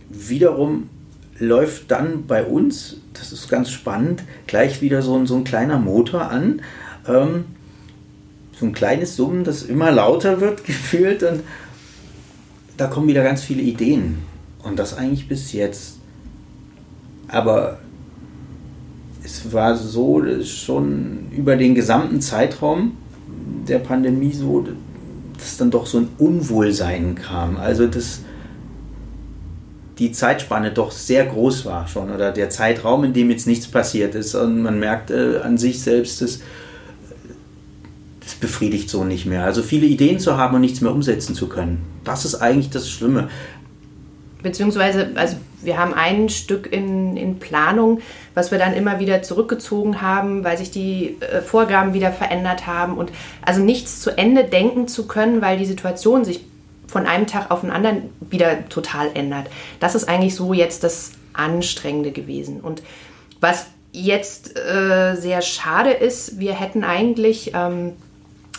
wiederum läuft dann bei uns, das ist ganz spannend, gleich wieder so, so ein kleiner Motor an, ähm, so ein kleines Summen, das immer lauter wird gefühlt und da kommen wieder ganz viele Ideen. Und das eigentlich bis jetzt. Aber es war so schon über den gesamten Zeitraum der Pandemie so, dass dann doch so ein Unwohlsein kam. Also dass die Zeitspanne doch sehr groß war schon oder der Zeitraum, in dem jetzt nichts passiert ist und man merkt äh, an sich selbst, dass befriedigt so nicht mehr. Also viele Ideen zu haben und nichts mehr umsetzen zu können. Das ist eigentlich das Schlimme. Beziehungsweise, also wir haben ein Stück in, in Planung, was wir dann immer wieder zurückgezogen haben, weil sich die äh, Vorgaben wieder verändert haben und also nichts zu Ende denken zu können, weil die Situation sich von einem Tag auf den anderen wieder total ändert. Das ist eigentlich so jetzt das Anstrengende gewesen. Und was jetzt äh, sehr schade ist, wir hätten eigentlich, ähm,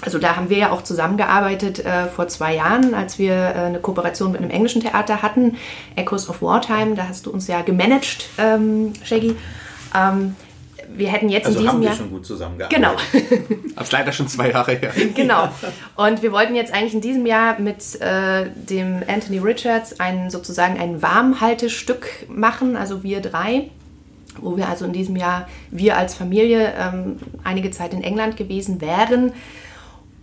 also da haben wir ja auch zusammengearbeitet äh, vor zwei Jahren, als wir äh, eine Kooperation mit einem englischen Theater hatten, Echoes of Wartime, da hast du uns ja gemanagt, ähm, Shaggy. Ähm, wir hätten jetzt also in diesem haben wir Jahr schon gut zusammengearbeitet. Genau. Aber ist leider schon zwei Jahre her. genau. Und wir wollten jetzt eigentlich in diesem Jahr mit äh, dem Anthony Richards ein sozusagen ein Warmhaltestück machen, also wir drei, wo wir also in diesem Jahr, wir als Familie, ähm, einige Zeit in England gewesen wären,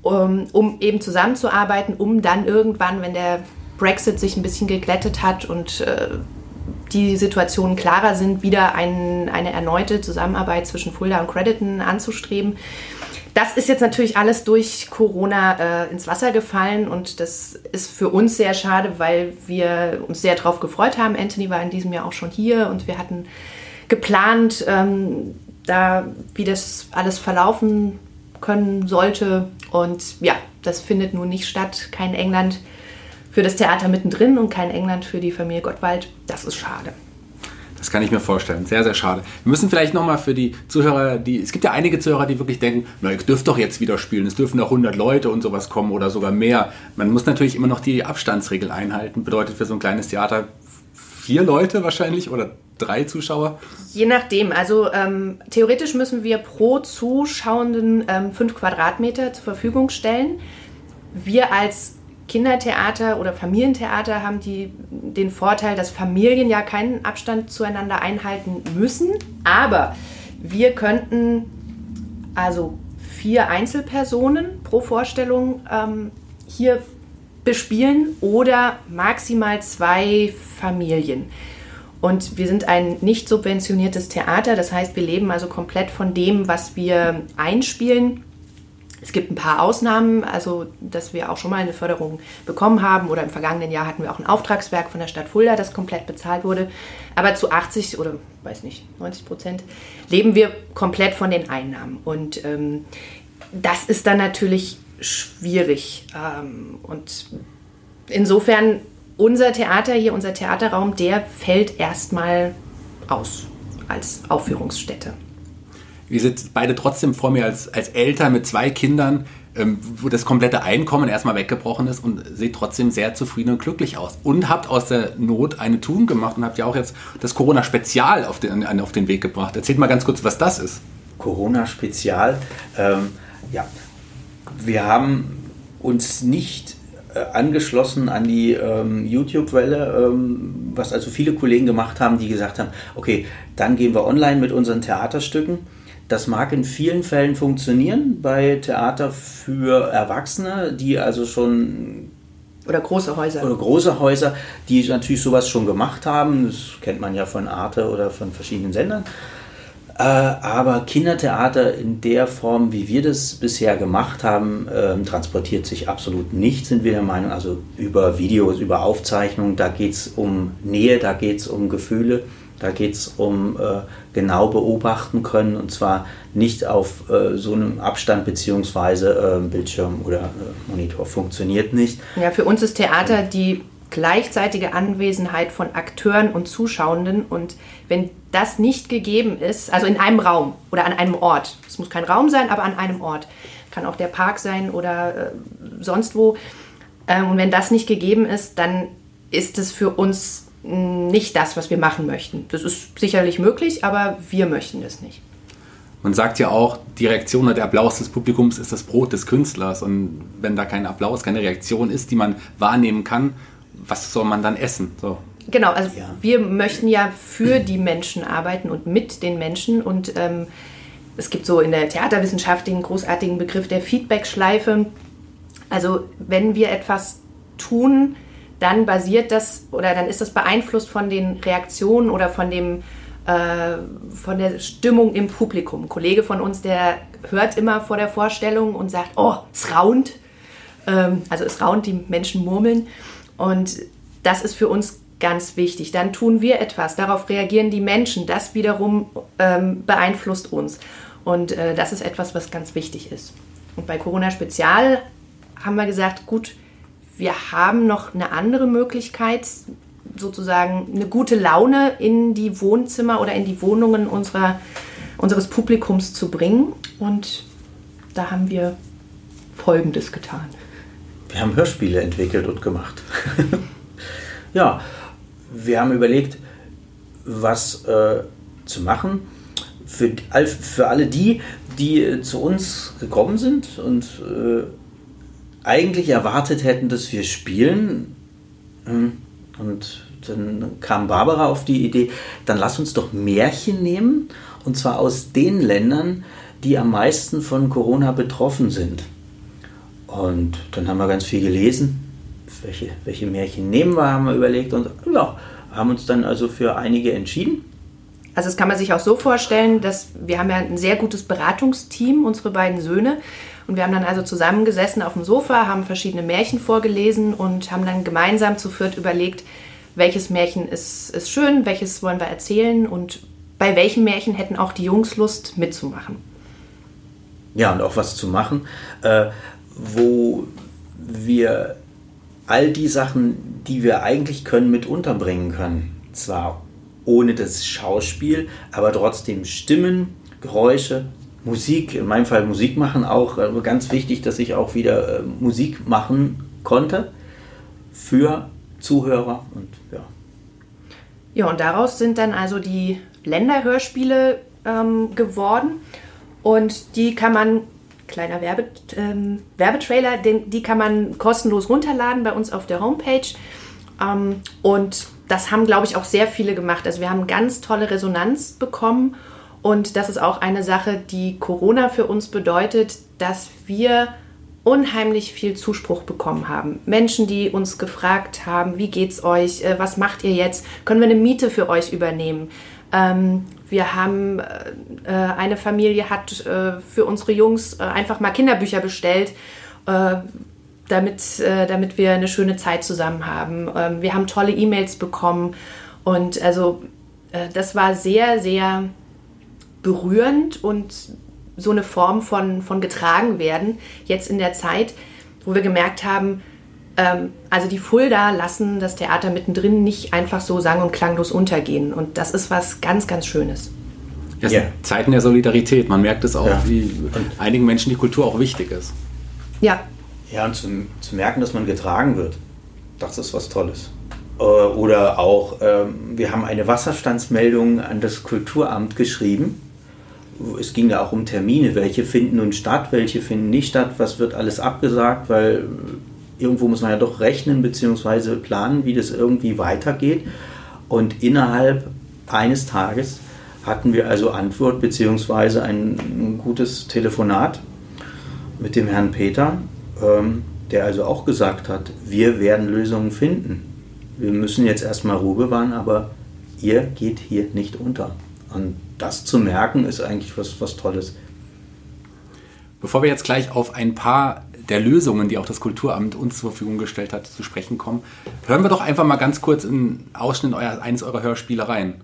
um, um eben zusammenzuarbeiten, um dann irgendwann, wenn der Brexit sich ein bisschen geglättet hat und äh, die Situationen klarer sind, wieder ein, eine erneute Zusammenarbeit zwischen Fulda und Crediton anzustreben. Das ist jetzt natürlich alles durch Corona äh, ins Wasser gefallen und das ist für uns sehr schade, weil wir uns sehr darauf gefreut haben. Anthony war in diesem Jahr auch schon hier und wir hatten geplant, ähm, da wie das alles verlaufen können sollte. Und ja, das findet nun nicht statt. Kein England für das Theater mittendrin und kein England für die Familie Gottwald. Das ist schade. Das kann ich mir vorstellen. Sehr, sehr schade. Wir müssen vielleicht nochmal für die Zuhörer, die, es gibt ja einige Zuhörer, die wirklich denken, na, ihr dürft doch jetzt wieder spielen. Es dürfen doch 100 Leute und sowas kommen oder sogar mehr. Man muss natürlich immer noch die Abstandsregel einhalten. Bedeutet für so ein kleines Theater vier Leute wahrscheinlich oder drei Zuschauer? Je nachdem. Also ähm, theoretisch müssen wir pro Zuschauenden ähm, fünf Quadratmeter zur Verfügung stellen. Wir als Kindertheater oder Familientheater haben die, den Vorteil, dass Familien ja keinen Abstand zueinander einhalten müssen. Aber wir könnten also vier Einzelpersonen pro Vorstellung ähm, hier bespielen oder maximal zwei Familien. Und wir sind ein nicht subventioniertes Theater, das heißt, wir leben also komplett von dem, was wir einspielen. Es gibt ein paar Ausnahmen, also dass wir auch schon mal eine Förderung bekommen haben oder im vergangenen Jahr hatten wir auch ein Auftragswerk von der Stadt Fulda, das komplett bezahlt wurde. Aber zu 80 oder weiß nicht, 90 Prozent leben wir komplett von den Einnahmen. Und ähm, das ist dann natürlich schwierig. Ähm, und insofern unser Theater hier, unser Theaterraum, der fällt erstmal aus als Aufführungsstätte. Wir sind beide trotzdem vor mir als, als Eltern mit zwei Kindern, ähm, wo das komplette Einkommen erstmal weggebrochen ist und seht trotzdem sehr zufrieden und glücklich aus. Und habt aus der Not eine Tugend gemacht und habt ja auch jetzt das Corona-Spezial auf den, auf den Weg gebracht. Erzählt mal ganz kurz, was das ist. Corona-Spezial, ähm, ja, wir haben uns nicht angeschlossen an die ähm, YouTube-Welle, ähm, was also viele Kollegen gemacht haben, die gesagt haben, okay, dann gehen wir online mit unseren Theaterstücken. Das mag in vielen Fällen funktionieren bei Theater für Erwachsene, die also schon oder große Häuser. Oder große Häuser, die natürlich sowas schon gemacht haben. Das kennt man ja von Arte oder von verschiedenen Sendern. Äh, aber Kindertheater in der Form, wie wir das bisher gemacht haben, ähm, transportiert sich absolut nicht, sind wir der Meinung. Also über Videos, über Aufzeichnungen, da geht es um Nähe, da geht es um Gefühle, da geht es um äh, genau beobachten können und zwar nicht auf äh, so einem Abstand bzw. Bildschirm oder Monitor. Funktioniert nicht. Ja, für uns ist Theater die gleichzeitige Anwesenheit von Akteuren und Zuschauenden. Und wenn das nicht gegeben ist, also in einem Raum oder an einem Ort, es muss kein Raum sein, aber an einem Ort, kann auch der Park sein oder äh, sonst wo. Ähm, und wenn das nicht gegeben ist, dann ist es für uns nicht das, was wir machen möchten. Das ist sicherlich möglich, aber wir möchten das nicht. Man sagt ja auch, die Reaktion oder der Applaus des Publikums ist das Brot des Künstlers. Und wenn da kein Applaus, keine Reaktion ist, die man wahrnehmen kann, was soll man dann essen? So. Genau, also ja. wir möchten ja für die Menschen arbeiten und mit den Menschen und ähm, es gibt so in der Theaterwissenschaft den großartigen Begriff der Feedback-Schleife. Also wenn wir etwas tun, dann basiert das oder dann ist das beeinflusst von den Reaktionen oder von dem äh, von der Stimmung im Publikum. Ein Kollege von uns, der hört immer vor der Vorstellung und sagt, oh, es raunt. Ähm, also es raunt, die Menschen murmeln. Und das ist für uns ganz wichtig. Dann tun wir etwas, darauf reagieren die Menschen, das wiederum ähm, beeinflusst uns. Und äh, das ist etwas, was ganz wichtig ist. Und bei Corona Spezial haben wir gesagt, gut, wir haben noch eine andere Möglichkeit, sozusagen eine gute Laune in die Wohnzimmer oder in die Wohnungen unserer, unseres Publikums zu bringen. Und da haben wir Folgendes getan. Wir haben Hörspiele entwickelt und gemacht. ja, wir haben überlegt, was äh, zu machen für, für alle die, die äh, zu uns gekommen sind und äh, eigentlich erwartet hätten, dass wir spielen. Ähm, und dann kam Barbara auf die Idee, dann lass uns doch Märchen nehmen, und zwar aus den Ländern, die am meisten von Corona betroffen sind. Und dann haben wir ganz viel gelesen, welche, welche Märchen nehmen wir, haben wir überlegt und ja, haben uns dann also für einige entschieden. Also das kann man sich auch so vorstellen, dass wir haben ja ein sehr gutes Beratungsteam, unsere beiden Söhne. Und wir haben dann also zusammengesessen auf dem Sofa, haben verschiedene Märchen vorgelesen und haben dann gemeinsam zu viert überlegt, welches Märchen ist, ist schön, welches wollen wir erzählen und bei welchen Märchen hätten auch die Jungs Lust mitzumachen. Ja, und auch was zu machen, äh, wo wir all die Sachen, die wir eigentlich können, mit unterbringen können. Zwar ohne das Schauspiel, aber trotzdem Stimmen, Geräusche, Musik, in meinem Fall Musik machen auch. Also ganz wichtig, dass ich auch wieder äh, Musik machen konnte für Zuhörer und ja. Ja, und daraus sind dann also die Länderhörspiele ähm, geworden. Und die kann man, kleiner Werbe, ähm, Werbetrailer, den, die kann man kostenlos runterladen bei uns auf der Homepage. Ähm, und das haben, glaube ich, auch sehr viele gemacht. Also wir haben ganz tolle Resonanz bekommen. Und das ist auch eine Sache, die Corona für uns bedeutet, dass wir unheimlich viel Zuspruch bekommen haben. Menschen, die uns gefragt haben, wie geht's euch, äh, was macht ihr jetzt, können wir eine Miete für euch übernehmen. Ähm, wir haben, äh, eine Familie hat äh, für unsere Jungs einfach mal Kinderbücher bestellt, damit, damit wir eine schöne Zeit zusammen haben. Ähm, wir haben tolle E-Mails bekommen und also das war sehr, sehr berührend und so eine Form von, von getragen werden, jetzt in der Zeit, wo wir gemerkt haben, also die Fulda lassen das Theater mittendrin nicht einfach so sang- und klanglos untergehen. Und das ist was ganz, ganz Schönes. Ja, yeah. Zeiten der Solidarität. Man merkt es auch, ja. wie einigen Menschen die Kultur auch wichtig ist. Ja. Ja, und zu, zu merken, dass man getragen wird, das ist was Tolles. Äh, oder auch, ähm, wir haben eine Wasserstandsmeldung an das Kulturamt geschrieben es ging ja auch um Termine, welche finden nun statt, welche finden nicht statt, was wird alles abgesagt, weil irgendwo muss man ja doch rechnen bzw. planen, wie das irgendwie weitergeht. Und innerhalb eines Tages hatten wir also Antwort bzw. ein gutes Telefonat mit dem Herrn Peter, ähm, der also auch gesagt hat, wir werden Lösungen finden. Wir müssen jetzt erstmal Ruhe bewahren, aber ihr geht hier nicht unter. Und das zu merken, ist eigentlich was, was Tolles. Bevor wir jetzt gleich auf ein paar der Lösungen, die auch das Kulturamt uns zur Verfügung gestellt hat, zu sprechen kommen, hören wir doch einfach mal ganz kurz einen Ausschnitt eines eurer Hörspiele rein.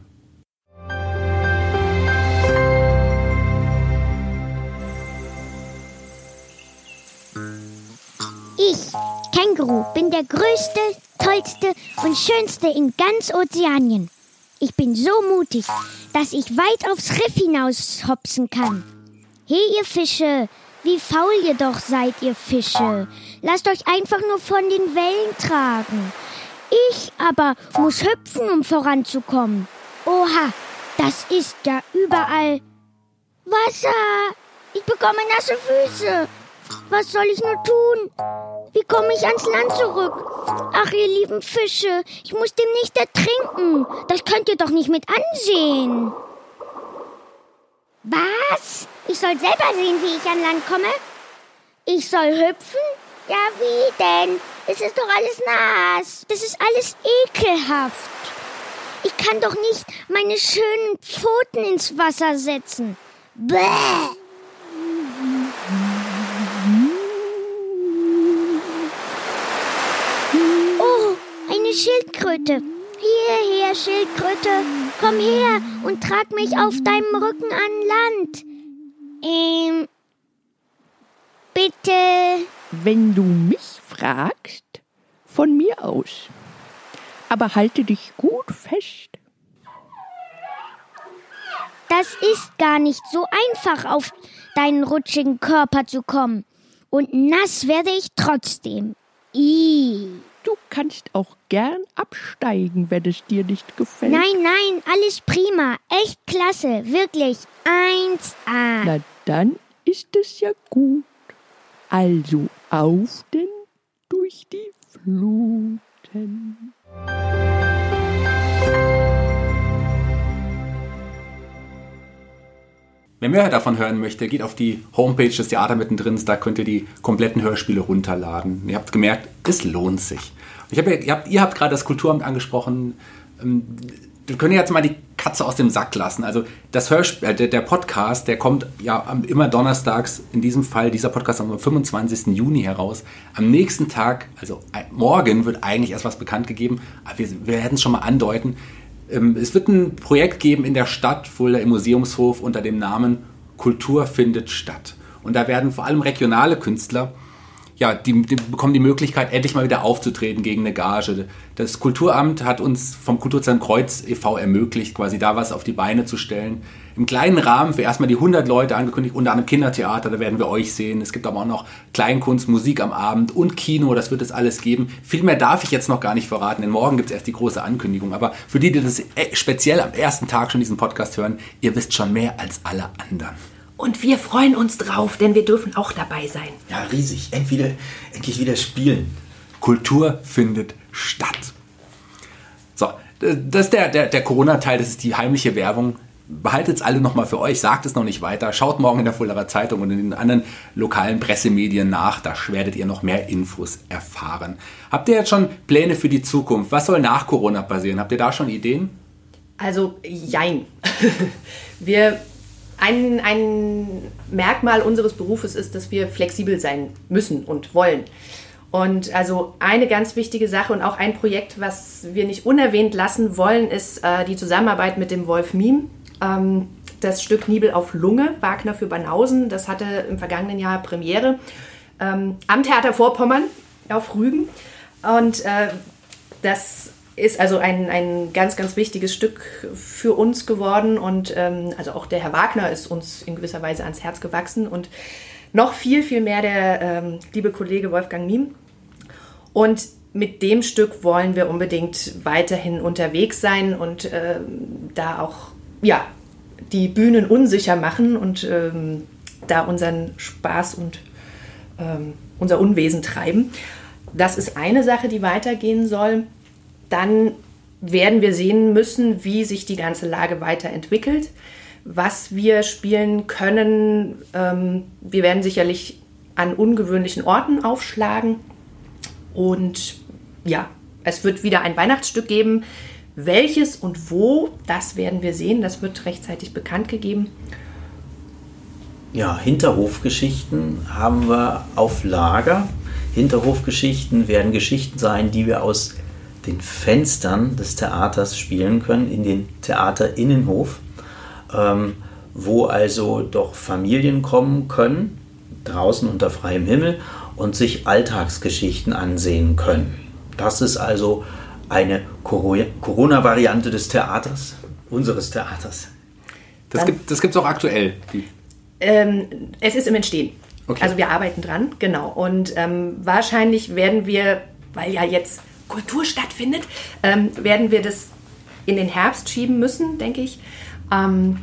Ich, Känguru, bin der größte, tollste und schönste in ganz Ozeanien. Ich bin so mutig, dass ich weit aufs Riff hinaus hopsen kann. Hey, ihr Fische, wie faul ihr doch seid, ihr Fische. Lasst euch einfach nur von den Wellen tragen. Ich aber muss hüpfen, um voranzukommen. Oha, das ist ja überall Wasser. Ich bekomme nasse Füße. Was soll ich nur tun? Wie komme ich ans Land zurück? Ach, ihr lieben Fische, ich muss demnächst ertrinken. Das könnt ihr doch nicht mit ansehen. Was? Ich soll selber sehen, wie ich an Land komme? Ich soll hüpfen? Ja, wie denn? Es ist doch alles nass. Das ist alles ekelhaft. Ich kann doch nicht meine schönen Pfoten ins Wasser setzen. Bäh! Oh, eine Schildkröte. Hierher, Schildkröte. Komm her und trag mich auf deinem Rücken an Land. Ähm, bitte. Wenn du mich fragst, von mir aus. Aber halte dich gut fest. Das ist gar nicht so einfach, auf deinen rutschigen Körper zu kommen. Und nass werde ich trotzdem. Ih. Du kannst auch gern absteigen, wenn es dir nicht gefällt. Nein, nein, alles prima. Echt klasse. Wirklich. 1A. Na dann ist es ja gut. Also auf denn durch die Fluten. Wer mehr davon hören möchte, geht auf die Homepage des Theater mittendrin. Da könnt ihr die kompletten Hörspiele runterladen. Ihr habt gemerkt, es lohnt sich. Ich hab, ihr, habt, habt gerade das Kulturamt angesprochen. Ähm, Wir können jetzt mal die Katze aus dem Sack lassen. Also das Hörspiel, äh, der, Podcast, der kommt ja immer donnerstags, in diesem Fall dieser Podcast am 25. Juni heraus. Am nächsten Tag, also morgen, wird eigentlich erst was bekannt gegeben. Aber wir werden es schon mal andeuten. Ähm, Es wird ein Projekt geben in der Stadt, Fulda im Museumshof, unter dem Namen Kultur findet statt. Und da werden vor allem regionale Künstler ja, die, die bekommen die Möglichkeit, endlich mal wieder aufzutreten gegen eine Gage. Das Kulturamt hat uns vom Kulturzentrum Kreuz e.V. ermöglicht, quasi da was auf die Beine zu stellen. Im kleinen Rahmen für erstmal die 100 Leute angekündigt, unter anderem Kindertheater, da werden wir euch sehen. Es gibt aber auch noch Kleinkunst, Musik am Abend und Kino, das wird es alles geben. Viel mehr darf ich jetzt noch gar nicht verraten, denn morgen gibt es erst die große Ankündigung. Aber für die, die das äh, speziell am ersten Tag schon diesen Podcast hören, ihr wisst schon mehr als alle anderen. Und wir freuen uns drauf, denn wir dürfen auch dabei sein. Ja, riesig. Entweder, endlich wieder spielen. Kultur findet statt. So, das ist der, der, der Corona-Teil, das ist die heimliche Werbung. Behaltet es alle nochmal für euch, sagt es noch nicht weiter. Schaut morgen in der Fuldaer Zeitung und in den anderen lokalen Pressemedien nach, da werdet ihr noch mehr Infos erfahren. Habt ihr jetzt schon Pläne für die Zukunft? Was soll nach Corona passieren? Habt ihr da schon Ideen? Also, jein. Wir, ein, ein Merkmal unseres Berufes ist, dass wir flexibel sein müssen und wollen. Und also eine ganz wichtige Sache und auch ein Projekt, was wir nicht unerwähnt lassen wollen, ist äh, die Zusammenarbeit mit dem Wolf Miem. Ähm, das Stück Nibel auf Lunge, Wagner für Banausen, das hatte im vergangenen Jahr Premiere ähm, am Theater Vorpommern auf Rügen. Und äh, das ist also ein, ein ganz, ganz wichtiges Stück für uns geworden. Und ähm, also auch der Herr Wagner ist uns in gewisser Weise ans Herz gewachsen und noch viel, viel mehr der ähm, liebe Kollege Wolfgang Miem. Und mit dem Stück wollen wir unbedingt weiterhin unterwegs sein und ähm, da auch ja, die Bühnen unsicher machen und ähm, da unseren Spaß und ähm, unser Unwesen treiben. Das ist eine Sache, die weitergehen soll. Dann werden wir sehen müssen, wie sich die ganze Lage weiterentwickelt, was wir spielen können. Ähm, wir werden sicherlich an ungewöhnlichen Orten aufschlagen. Und ja, es wird wieder ein Weihnachtsstück geben. Welches und wo, das werden wir sehen. Das wird rechtzeitig bekannt gegeben. Ja, Hinterhofgeschichten haben wir auf Lager. Hinterhofgeschichten werden Geschichten sein, die wir aus den Fenstern des Theaters spielen können, in den Theaterinnenhof, ähm, wo also doch Familien kommen können, draußen unter freiem Himmel, und sich Alltagsgeschichten ansehen können. Das ist also eine Coro- Corona-Variante des Theaters, unseres Theaters. Das Dann- gibt es gibt's auch aktuell. Die, Ähm, es ist im Entstehen. Okay. Also wir arbeiten dran, genau. Und ähm, wahrscheinlich werden wir, weil ja jetzt Kultur stattfindet, ähm, werden wir das in den Herbst schieben müssen, denke ich. Ähm,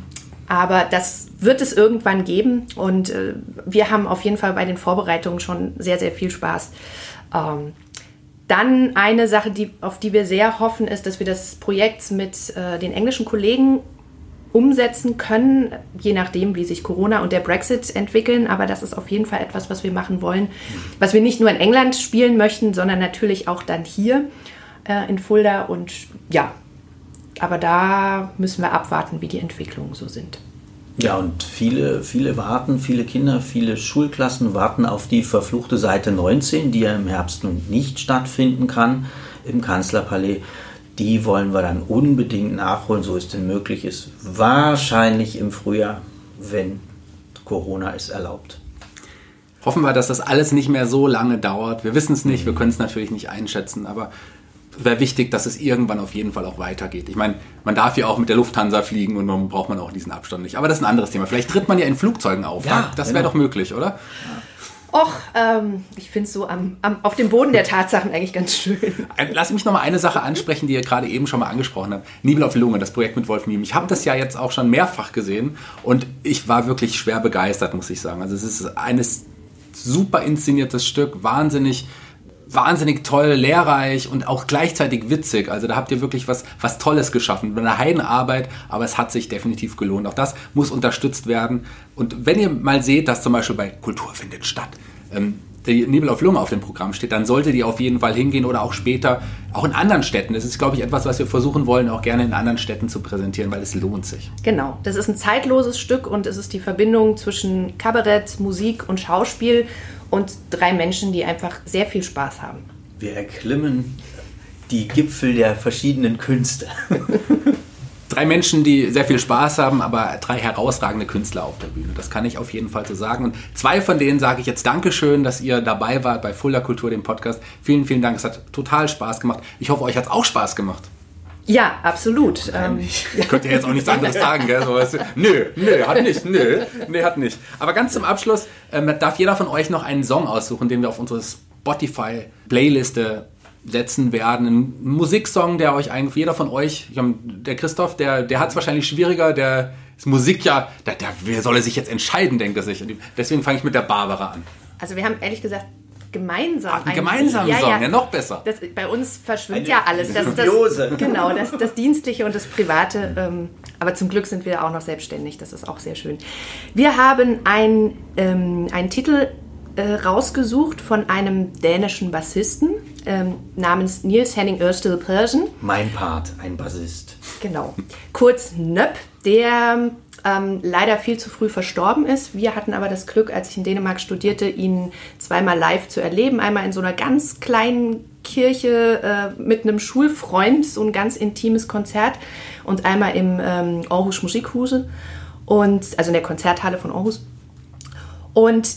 aber das wird es irgendwann geben und äh, wir haben auf jeden Fall bei den Vorbereitungen schon sehr, sehr viel Spaß. Ähm, dann eine Sache, die, auf die wir sehr hoffen, ist, dass wir das Projekt mit äh, den englischen Kollegen umsetzen können, je nachdem, wie sich Corona und der Brexit entwickeln. Aber das ist auf jeden Fall etwas, was wir machen wollen, was wir nicht nur in England spielen möchten, sondern natürlich auch dann hier äh, in Fulda. Und ja, aber da müssen wir abwarten, wie die Entwicklungen so sind. Ja, und viele, viele warten, viele Kinder, viele Schulklassen warten auf die verfluchte Seite 19, die ja im Herbst nun nicht stattfinden kann im Kanzlerpalais. Die wollen wir dann unbedingt nachholen, so es denn möglich ist. Wahrscheinlich im Frühjahr, wenn Corona es erlaubt. Hoffen wir, dass das alles nicht mehr so lange dauert. Wir wissen es nicht, wir können es natürlich nicht einschätzen, aber wäre wichtig, dass es irgendwann auf jeden Fall auch weitergeht. Ich meine, man darf ja auch mit der Lufthansa fliegen und dann braucht man auch diesen Abstand nicht. Aber das ist ein anderes Thema. Vielleicht tritt man ja in Flugzeugen auf. Ja, das genau. wäre doch möglich, oder? Och, ähm, ich finde es so am, am, auf dem Boden der Tatsachen eigentlich ganz schön. Lass mich noch mal eine Sache ansprechen, die ihr gerade eben schon mal angesprochen habt. Nibel auf Lunge, das Projekt mit Wolf Miem. Ich habe das ja jetzt auch schon mehrfach gesehen und ich war wirklich schwer begeistert, muss ich sagen. Also es ist eines super inszeniertes Stück, wahnsinnig wahnsinnig toll, lehrreich und auch gleichzeitig witzig. Also da habt ihr wirklich was, was Tolles geschaffen. Eine Heidenarbeit, aber es hat sich definitiv gelohnt. Auch das muss unterstützt werden. Und wenn ihr mal seht, dass zum Beispiel bei Kultur findet statt, ähm, die Nebel auf Lunge auf dem Programm steht, dann solltet ihr auf jeden Fall hingehen oder auch später, auch in anderen Städten. Das ist, glaube ich, etwas, was wir versuchen wollen, auch gerne in anderen Städten zu präsentieren, weil es lohnt sich. Genau, das ist ein zeitloses Stück und es ist die Verbindung zwischen Kabarett, Musik und Schauspiel und drei Menschen, die einfach sehr viel Spaß haben. Wir erklimmen die Gipfel der verschiedenen Künste. drei Menschen, die sehr viel Spaß haben, aber drei herausragende Künstler auf der Bühne. Das kann ich auf jeden Fall so sagen. Und zwei von denen sage ich jetzt Dankeschön, dass ihr dabei wart bei Fulda Kultur, dem Podcast. Vielen, vielen Dank. Es hat total Spaß gemacht. Ich hoffe, euch hat es auch Spaß gemacht. Ja, absolut. Ähm, Ihr könnt ja jetzt auch nichts anderes sagen, gell? So, weißt du, nö, nö, hat nicht, nö, nee, hat nicht. Aber ganz zum Abschluss ähm, darf jeder von euch noch einen Song aussuchen, den wir auf unsere Spotify-Playliste setzen werden. Ein Musiksong, der euch eigentlich, jeder von euch, ich hab- der Christoph, der, der hat es wahrscheinlich schwieriger, der ist Musik ja, der, der, wer soll er sich jetzt entscheiden, denkt er sich. Und Deswegen fange ich mit der Barbara an. also wir haben ehrlich gesagt gemeinsam Einen gemeinsamen Song, ja, noch besser. Das, bei uns verschwimmt Eine ja alles. Das, das, genau, das, das Dienstliche und das Private. Ähm, aber zum Glück sind wir auch noch selbstständig. Das ist auch sehr schön. Wir haben ein, ähm, einen Titel äh, rausgesucht von einem dänischen Bassisten ähm, namens Niels Henning Ørsted Persen. Mein Part, ein Bassist. Genau. Kurz Nöpp, der ähm, leider viel zu früh verstorben ist. Wir hatten aber das Glück, als ich in Dänemark studierte, ihn zweimal live zu erleben. Einmal in so einer ganz kleinen Kirche äh, mit einem Schulfreund, so ein ganz intimes Konzert. Und einmal im ähm, Aarhus Musikhuse. Und, also in der Konzerthalle von Aarhus. Und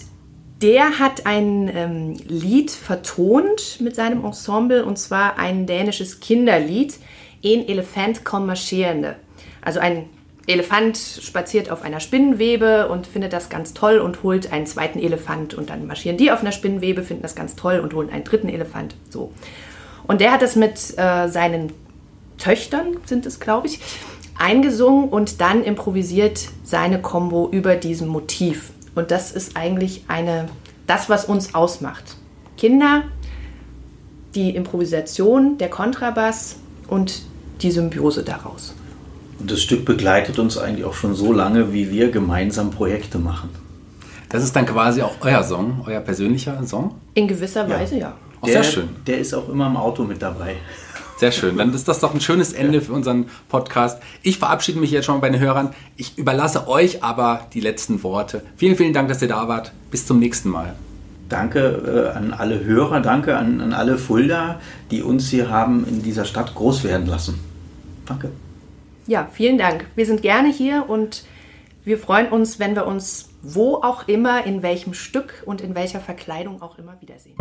der hat ein ähm, Lied vertont mit seinem Ensemble und zwar ein dänisches Kinderlied, En Elefant kom marcherende. Also ein Elefant spaziert auf einer Spinnenwebe und findet das ganz toll und holt einen zweiten Elefant und dann marschieren die auf einer Spinnenwebe, finden das ganz toll und holen einen dritten Elefant. So. Und der hat das mit äh, seinen Töchtern, sind es glaube ich, eingesungen und dann improvisiert seine Combo über diesem Motiv. Und das ist eigentlich eine, das, was uns ausmacht. Kinder, die Improvisation, der Kontrabass und die Symbiose daraus. Und das Stück begleitet uns eigentlich auch schon so lange, wie wir gemeinsam Projekte machen. Das ist dann quasi auch euer Song, euer persönlicher Song. In gewisser Weise ja. Auch sehr schön. Der ist auch immer im Auto mit dabei. Sehr schön. Dann ist das doch ein schönes Ende für unseren Podcast. Ich verabschiede mich jetzt schon bei den Hörern. Ich überlasse euch aber die letzten Worte. Vielen, vielen Dank, dass ihr da wart. Bis zum nächsten Mal. Danke äh, an alle Hörer, danke an, an alle Fulda, die uns hier haben in dieser Stadt groß werden lassen. Danke. Ja, vielen Dank. Wir sind gerne hier und wir freuen uns, wenn wir uns wo auch immer, in welchem Stück und in welcher Verkleidung auch immer wiedersehen.